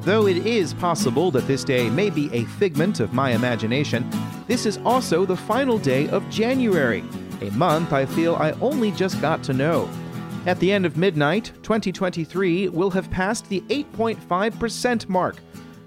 Though it is possible that this day may be a figment of my imagination, this is also the final day of January, a month I feel I only just got to know. At the end of midnight, 2023 will have passed the 8.5% mark.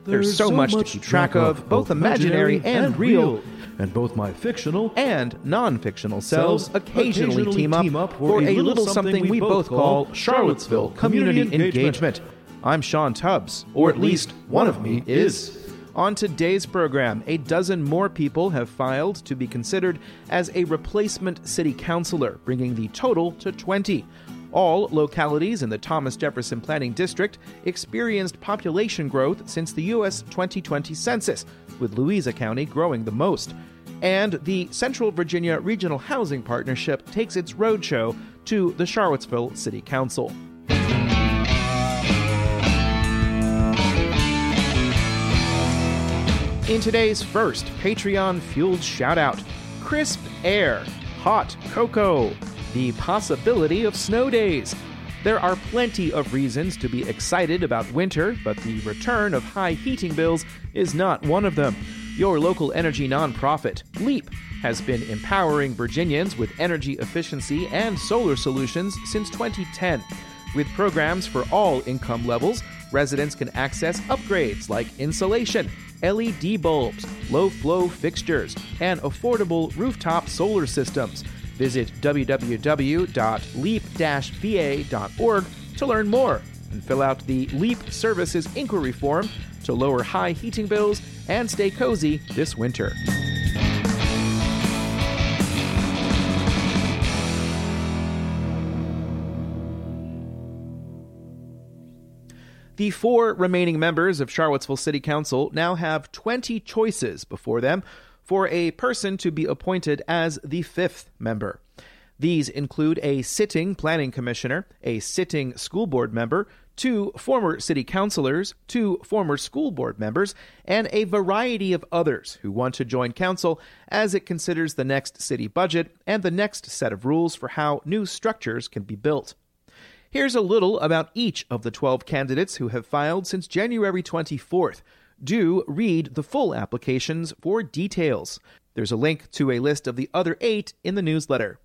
There's, so, much, to keep track of, both imaginary and real, and both my fictional and non fictional selves occasionally, team, up for a little something we both call Charlottesville Community Engagement. I'm Sean Tubbs, or at least one of me is. On today's program, a dozen more people have filed to be considered as a replacement city councilor, bringing the total to 20. All localities in the Thomas Jefferson Planning District experienced population growth since the U.S. 2020 census, with Louisa County growing the most. And the Central Virginia Regional Housing Partnership takes its roadshow to the Charlottesville City Council. In today's first Patreon fueled shoutout, crisp air, hot cocoa, the possibility of snow days. There are plenty of reasons to be excited about winter, but the return of high heating bills is not one of them. Your local energy nonprofit, LEAP, has been empowering Virginians with energy efficiency and solar solutions since 2010. With programs for all income levels, residents can access upgrades like insulation LED bulbs, low flow fixtures, and affordable rooftop solar systems. Visit www.leap-va.org to learn more and fill out the LEAP Services Inquiry Form to lower high heating bills and stay cozy this winter. The four remaining members of Charlottesville City Council now have 20 choices before them for a person to be appointed as the fifth member. These include a sitting planning commissioner, a sitting school board member, two former city councilors, two former school board members, and a variety of others who want to join council as it considers the next city budget and the next set of rules for how new structures can be built. Here's a little about each of the 12 candidates who have filed since January 24th. Do read the full applications for details. There's a link to a list of the other eight in the newsletter.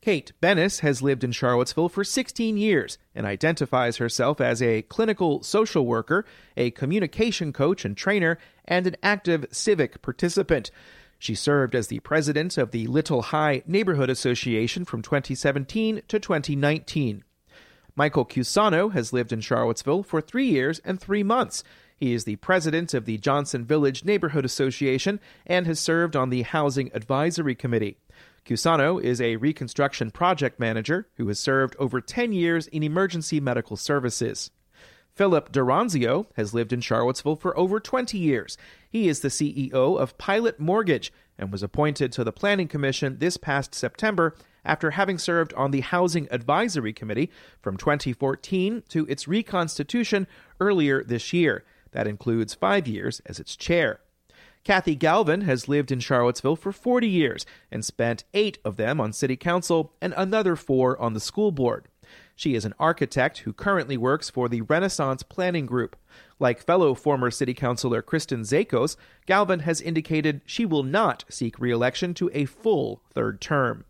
Kate Bennis has lived in Charlottesville for 16 years and identifies herself as a clinical social worker, a communication coach and trainer, and an active civic participant. She served as the president of the Little High Neighborhood Association from 2017 to 2019. Michael Cusano has lived in Charlottesville for three years and three months. He is the president of the Johnson Village Neighborhood Association and has served on the Housing Advisory Committee. Cusano is a reconstruction project manager who has served over 10 years in emergency medical services. Philip d'Oronzio has lived in Charlottesville for over 20 years. He is the CEO of Pilot Mortgage and was appointed to the Planning Commission this past September after having served on the Housing Advisory Committee from 2014 to its reconstitution earlier this year. That includes five years as its chair. Kathy Galvin has lived in Charlottesville for 40 years and spent eight of them on City Council and another four on the school board. She is an architect who currently works for the Renaissance Planning Group. Like fellow former City Councilor Kristen Szakos, Galvin has indicated she will not seek re election to a full third term.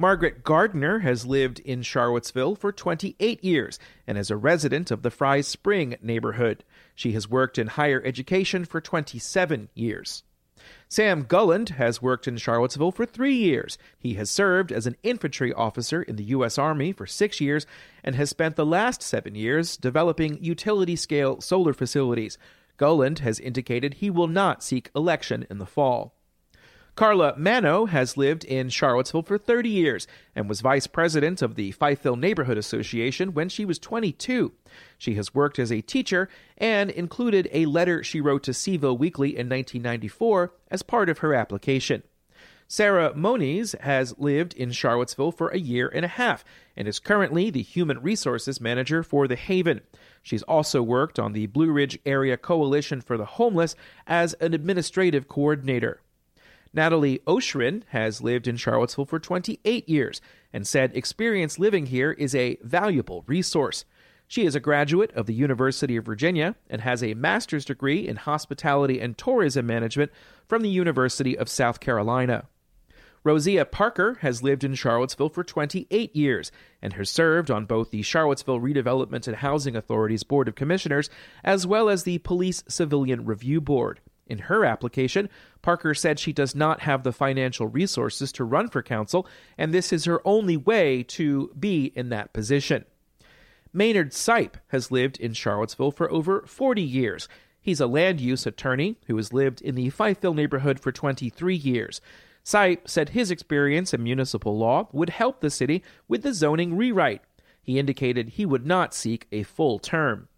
Margaret Gardner has lived in Charlottesville for 28 years and is a resident of the Fry Spring neighborhood. She has worked in higher education for 27 years. Sam Gulland has worked in Charlottesville for three years. He has served as an infantry officer in the U.S. Army for six years and has spent the last seven years developing utility scale solar facilities. Gulland has indicated he will not seek election in the fall. Carla Mano has lived in Charlottesville for 30 years and was vice president of the Fifeville Neighborhood Association when she was 22. She has worked as a teacher and included a letter she wrote to Cville Weekly in 1994 as part of her application. Sarah Moniz has lived in Charlottesville for a year and a half and is currently the Human Resources Manager for The Haven. She's also worked on the Blue Ridge Area Coalition for the Homeless as an administrative coordinator. Natalie Oschrin has lived in Charlottesville for 28 years and said experience living here is a valuable resource. She is a graduate of the University of Virginia and has a master's degree in hospitality and tourism management from the University of South Carolina. Rosia Parker has lived in Charlottesville for 28 years and has served on both the Charlottesville Redevelopment and Housing Authority's Board of Commissioners as well as the Police Civilian Review Board. In her application, Parker said she does not have the financial resources to run for council, and this is her only way to be in that position. Maynard Sipe has lived in Charlottesville for over 40 years. He's a land use attorney who has lived in the Fifeville neighborhood for 23 years. Sipe said his experience in municipal law would help the city with the zoning rewrite. He indicated he would not seek a full term.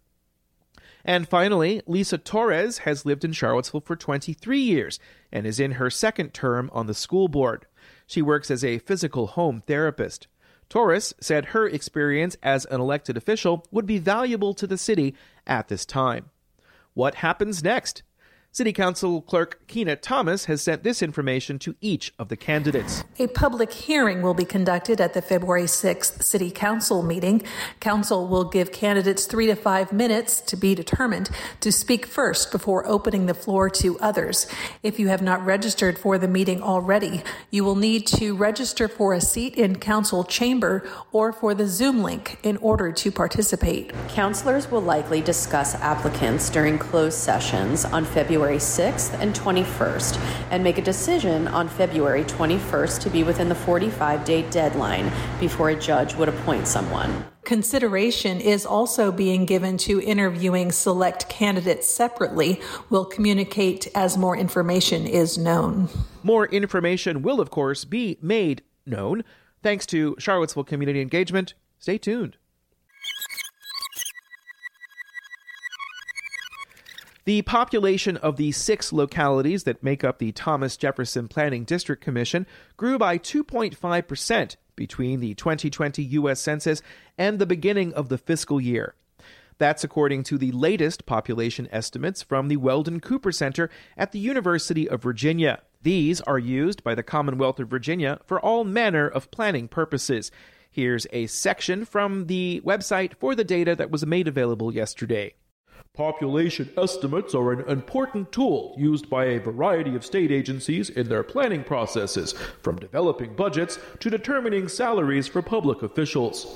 And finally, Lisa Torres has lived in Charlottesville for 23 years and is in her second term on the school board. She works as a physical home therapist. Torres said her experience as an elected official would be valuable to the city at this time. What happens next? City Council Clerk Keena Thomas has sent this information to each of the candidates. A public hearing will be conducted at the February 6th City Council meeting. Council will give candidates three to five minutes to be determined to speak first before opening the floor to others. If you have not registered for the meeting already, you will need to register for a seat in Council chamber or for the Zoom link in order to participate. Councilors will likely discuss applicants during closed sessions on February February 6th and 21st and make a decision on February 21st to be within the 45 day deadline before a judge would appoint someone. Consideration is also being given to interviewing select candidates separately. We'll communicate as more information is known. More information will, of course, be made known thanks to Charlottesville Community Engagement. Stay tuned. The population of the six localities that make up the Thomas Jefferson Planning District Commission grew by 2.5% between the 2020 U.S. Census and the beginning of the fiscal year. That's according to the latest population estimates from the Weldon Cooper Center at the University of Virginia. These are used by the Commonwealth of Virginia for all manner of planning purposes. Here's a section from the website for the data that was made available yesterday. Population estimates are an important tool used by a variety of state agencies in their planning processes, from developing budgets to determining salaries for public officials.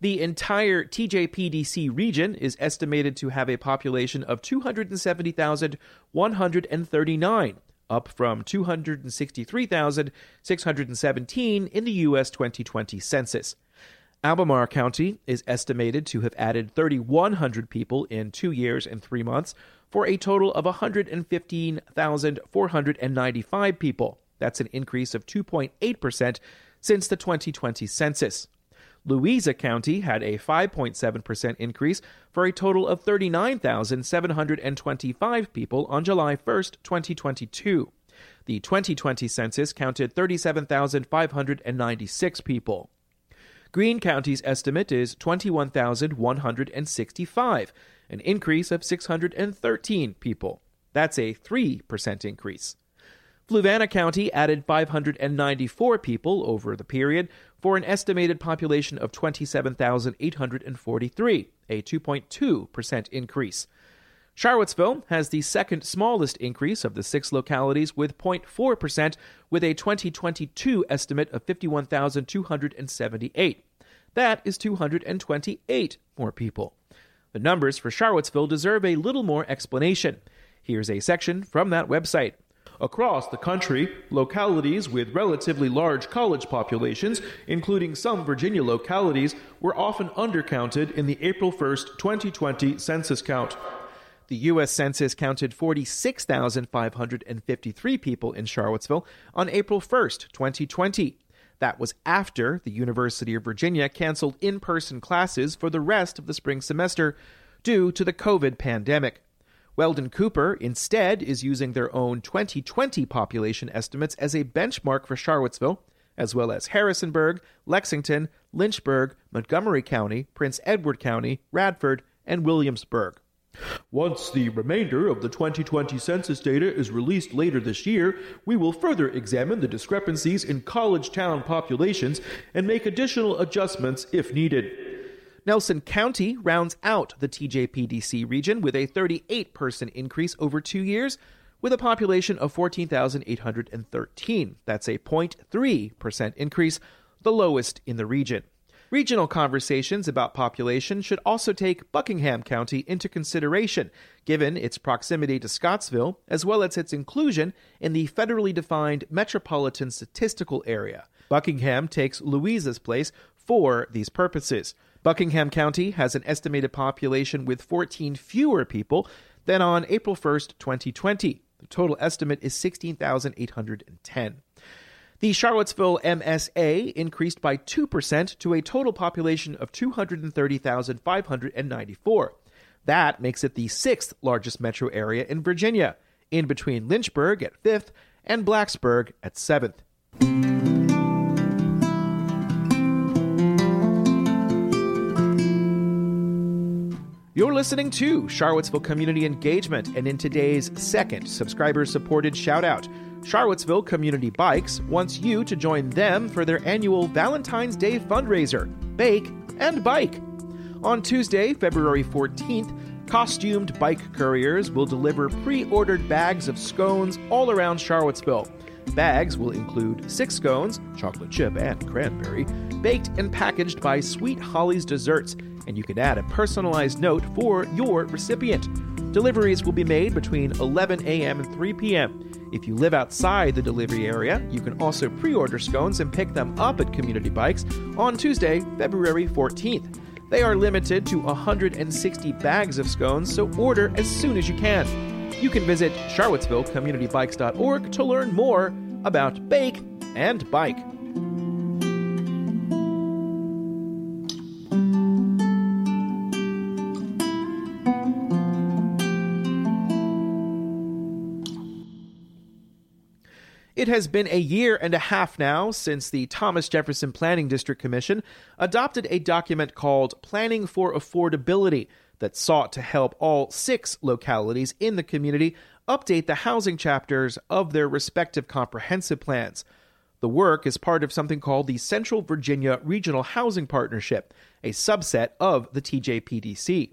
The entire TJPDC region is estimated to have a population of 270,139, up from 263,617 in the U.S. 2020 census. Albemarle County is estimated to have added 3,100 people in two years and three months for a total of 115,495 people. That's an increase of 2.8% since the 2020 census. Louisa County had a 5.7% increase for a total of 39,725 people on July 1st, 2022. The 2020 census counted 37,596 people. Greene County's estimate is 21,165, an increase of 613 people. That's a 3% increase. Fluvanna County added 594 people over the period for an estimated population of 27,843, a 2.2% increase. Charlottesville has the second smallest increase of the six localities with 0.4%, with a 2022 estimate of 51,278. That is 228 more people. The numbers for Charlottesville deserve a little more explanation. Here's a section from that website. Across the country, localities with relatively large college populations, including some Virginia localities, were often undercounted in the April 1, 2020 census count. The U.S. Census counted 46,553 people in Charlottesville on April 1st, 2020. That was after the University of Virginia canceled in person classes for the rest of the spring semester due to the COVID pandemic. Weldon Cooper instead is using their own 2020 population estimates as a benchmark for Charlottesville, as well as Harrisonburg, Lexington, Lynchburg, Montgomery County, Prince Edward County, Radford, and Williamsburg. Once the remainder of the 2020 census data is released later this year, we will further examine the discrepancies in college town populations and make additional adjustments if needed. Nelson County rounds out the TJPDC region with a 38 person increase over two years, with a population of 14,813. That's a 0.3% increase, the lowest in the region. Regional conversations about population should also take Buckingham County into consideration, given its proximity to Scottsville, as well as its inclusion in the federally defined Metropolitan Statistical Area. Buckingham takes Louisa's place for these purposes. Buckingham County has an estimated population with 14 fewer people than on April 1st, 2020. The total estimate is 16,810. The Charlottesville MSA increased by 2% to a total population of 230,594. That makes it the sixth largest metro area in Virginia, in between Lynchburg at fifth and Blacksburg at seventh. You're listening to Charlottesville Community Engagement, and in today's second subscriber supported shout out, Charlottesville Community Bikes wants you to join them for their annual Valentine's Day fundraiser, Bake and Bike. On Tuesday, February 14th, costumed bike couriers will deliver pre ordered bags of scones all around Charlottesville. Bags will include six scones, chocolate chip and cranberry, baked and packaged by Sweet Holly's Desserts, and you can add a personalized note for your recipient. Deliveries will be made between 11 a.m. and 3 p.m. If you live outside the delivery area, you can also pre order scones and pick them up at Community Bikes on Tuesday, February 14th. They are limited to 160 bags of scones, so order as soon as you can. You can visit charlottesvillecommunitybikes.org to learn more about Bake and Bike. It has been a year and a half now since the Thomas Jefferson Planning District Commission adopted a document called Planning for Affordability that sought to help all six localities in the community update the housing chapters of their respective comprehensive plans. The work is part of something called the Central Virginia Regional Housing Partnership, a subset of the TJPDC.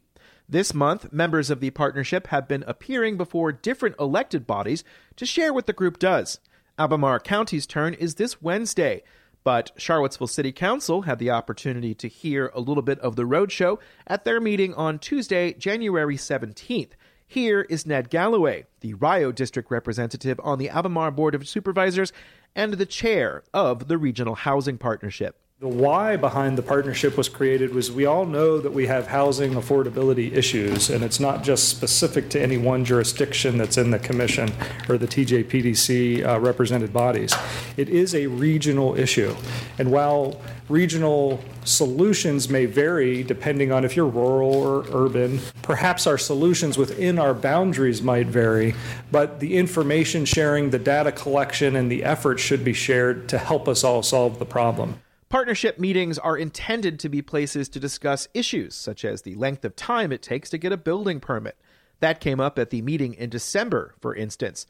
This month, members of the partnership have been appearing before different elected bodies to share what the group does. Albemarle County's turn is this Wednesday, but Charlottesville City Council had the opportunity to hear a little bit of the roadshow at their meeting on Tuesday, January 17th. Here is Ned Gallaway, the Rio District representative on the Albemarle Board of Supervisors and the chair of the Regional Housing Partnership. The why behind the partnership was created was we all know that we have housing affordability issues, and it's not just specific to any one jurisdiction that's in the commission or the TJPDC uh, represented bodies. It is a regional issue. And while regional solutions may vary depending on if you're rural or urban, perhaps our solutions within our boundaries might vary, but the information sharing, the data collection, and the effort should be shared to help us all solve the problem. Partnership meetings are intended to be places to discuss issues such as the length of time it takes to get a building permit. That came up at the meeting in December, for instance.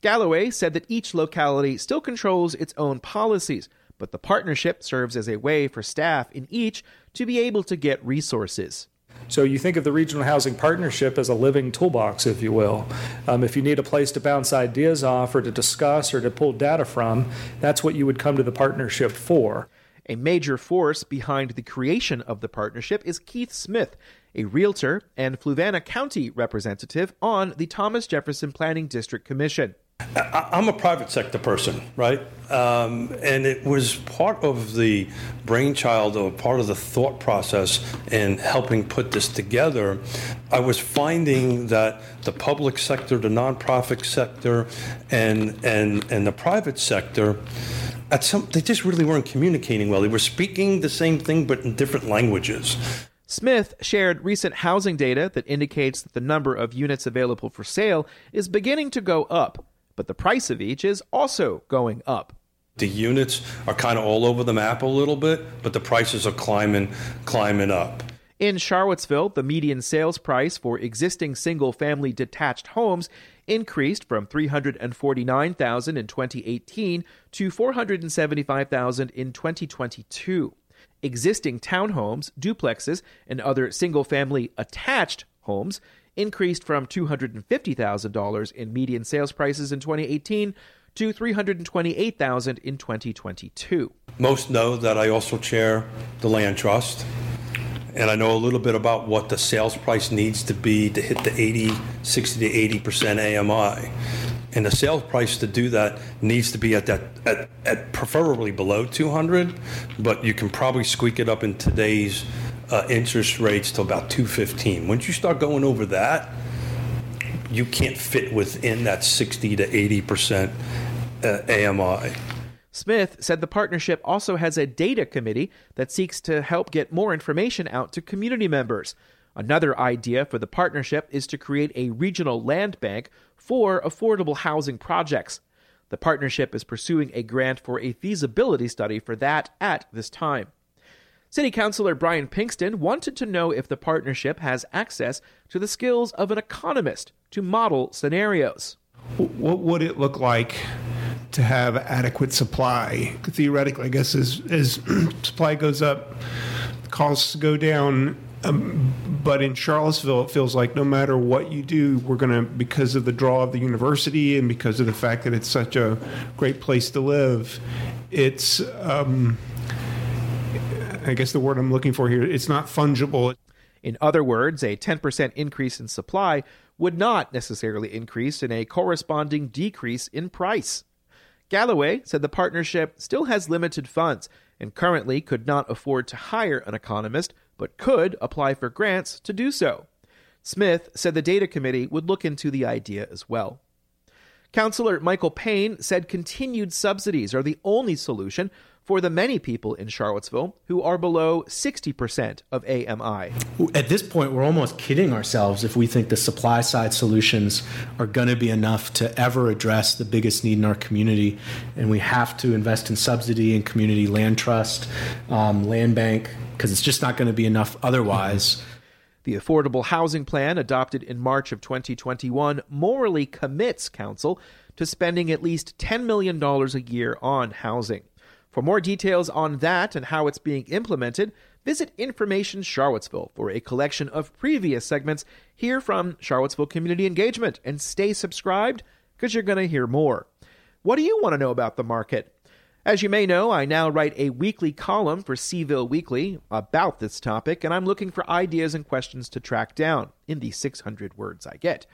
Gallaway said that each locality still controls its own policies, but the partnership serves as a way for staff in each to be able to get resources. So you think of the regional housing partnership as a living toolbox, if you will. Um, if you need a place to bounce ideas off or to discuss or to pull data from, that's what you would come to the partnership for. A major force behind the creation of the partnership is Keith Smith, a realtor and Fluvanna County representative on the Thomas Jefferson Planning District Commission. I'm a private sector person, right? Um, and it was part of the brainchild or part of the thought process in helping put this together. I was finding that the public sector, the nonprofit sector, and and and the private sector at some they just really weren't communicating well. They were speaking the same thing but in different languages. Smith shared recent housing data that indicates that the number of units available for sale is beginning to go up, but the price of each is also going up. The units are kind of all over the map a little bit, but the prices are climbing climbing up. In Charlottesville, the median sales price for existing single family detached homes increased from 349,000 in 2018 to 475,000 in 2022. Existing townhomes, duplexes, and other single family attached homes increased from $250,000 in median sales prices in 2018 to 328,000 in 2022. Most know that I also chair the land trust and I know a little bit about what the sales price needs to be to hit the 80, 60 to 80 percent AMI. And the sales price to do that needs to be at that at, at preferably below 200, but you can probably squeak it up in today's uh, interest rates to about 215. Once you start going over that, you can't fit within that 60 to 80 percent uh, AMI. Smith said the partnership also has a data committee that seeks to help get more information out to community members. Another idea for the partnership is to create a regional land bank for affordable housing projects. The partnership is pursuing a grant for a feasibility study for that at this time. City Councilor Brian Pinkston wanted to know if the partnership has access to the skills of an economist to model scenarios. What would it look like to have adequate supply. Theoretically, I guess as as supply goes up, costs go down. Um, but in Charlottesville, it feels like no matter what you do, we're going to, because of the draw of the university and because of the fact that it's such a great place to live, it's, um, I guess the word I'm looking for here, it's not fungible. In other words, a 10% increase in supply would not necessarily increase in a corresponding decrease in price. Gallaway said the partnership still has limited funds and currently could not afford to hire an economist, but could apply for grants to do so. Smith said the data committee would look into the idea as well. Councillor Michael Payne said continued subsidies are the only solution for the many people in Charlottesville who are below 60% of AMI. At this point, we're almost kidding ourselves if we think the supply side solutions are going to be enough to ever address the biggest need in our community. And we have to invest in subsidy and community land trust, um, land bank, because it's just not going to be enough otherwise. The Affordable Housing Plan, adopted in March of 2021, morally commits Council to spending at least $10 million a year on housing. For more details on that and how it's being implemented, visit Information Charlottesville for a collection of previous segments here from Charlottesville Community Engagement. And stay subscribed because you're going to hear more. What do you want to know about the market? As you may know, I now write a weekly column for Cville Weekly about this topic, and I'm looking for ideas and questions to track down in the 600 words I get.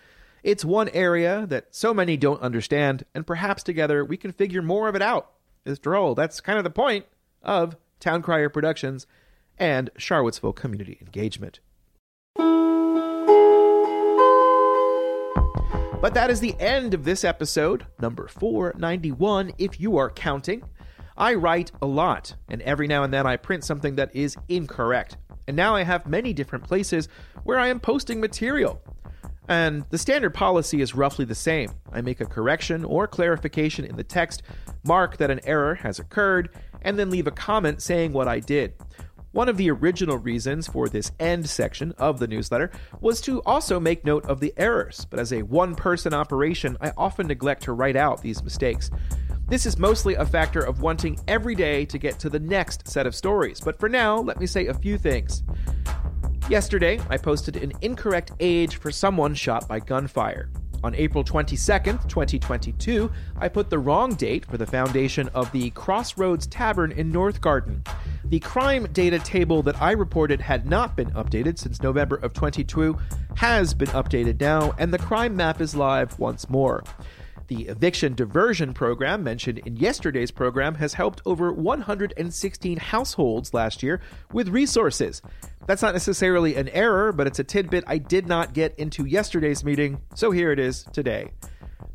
It's one area that so many don't understand, and perhaps together we can figure more of it out. After droll. that's kind of the point of Town Crier Productions and Charlottesville Community Engagement. But that is the end of this episode, number 491, if you are counting. I write a lot, and every now and then I print something that is incorrect. And now I have many different places where I am posting material. And the standard policy is roughly the same. I make a correction or clarification in the text, mark that an error has occurred, and then leave a comment saying what I did. One of the original reasons for this end section of the newsletter was to also make note of the errors, but as a one person operation, I often neglect to write out these mistakes. This is mostly a factor of wanting every day to get to the next set of stories, but for now, let me say a few things. Yesterday, I posted an incorrect age for someone shot by gunfire. On April 22nd, 2022, I put the wrong date for the foundation of the Crossroads Tavern in North Garden. The crime data table that I reported had not been updated since November of 22 has been updated now, and the crime map is live once more. The eviction diversion program mentioned in yesterday's program has helped over 116 households last year with resources. That's not necessarily an error, but it's a tidbit I did not get into yesterday's meeting, so here it is today.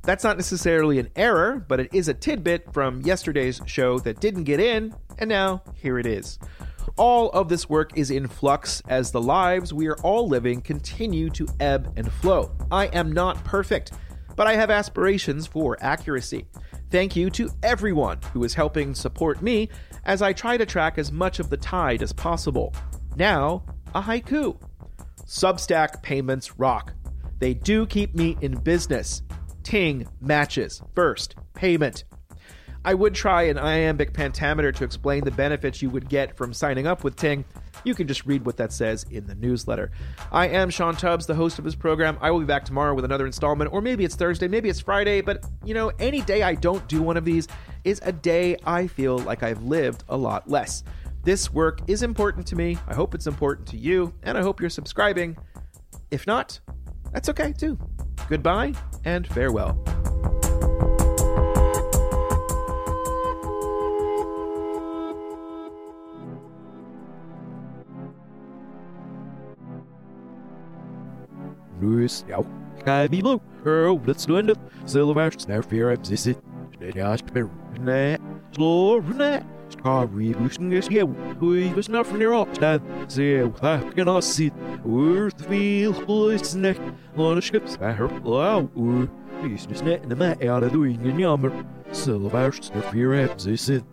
That's not necessarily an error, but it is a tidbit from yesterday's show that didn't get in, and now here it is. All of this work is in flux as the lives we are all living continue to ebb and flow. I am not perfect but I have aspirations for accuracy. Thank you to everyone who is helping support me as I try to track as much of the tide as possible. Now, a haiku. Substack payments rock. They do keep me in business. Ting matches. First, payment. I would try an iambic pentameter to explain the benefits you would get from signing up with Ting. You can just read what that says in the newsletter. I am Sean Tubbs, the host of this program. I will be back tomorrow with another installment, or maybe it's Thursday, maybe it's Friday, but you know, any day I don't do one of these is a day I feel like I've lived a lot less. This work is important to me. I hope it's important to you, and I hope you're subscribing. If not, that's okay too. Goodbye and farewell. Let's it, it, det er just be ne, slå, ne, skal vi huske at skæv, vi var snart for nær opstand, se, hvad kan jeg se, Earth feel, boys, neck, on a ship, spare, wow, uh, he's just netting them out of doing in yammer, silver, snare fear, I'm this it,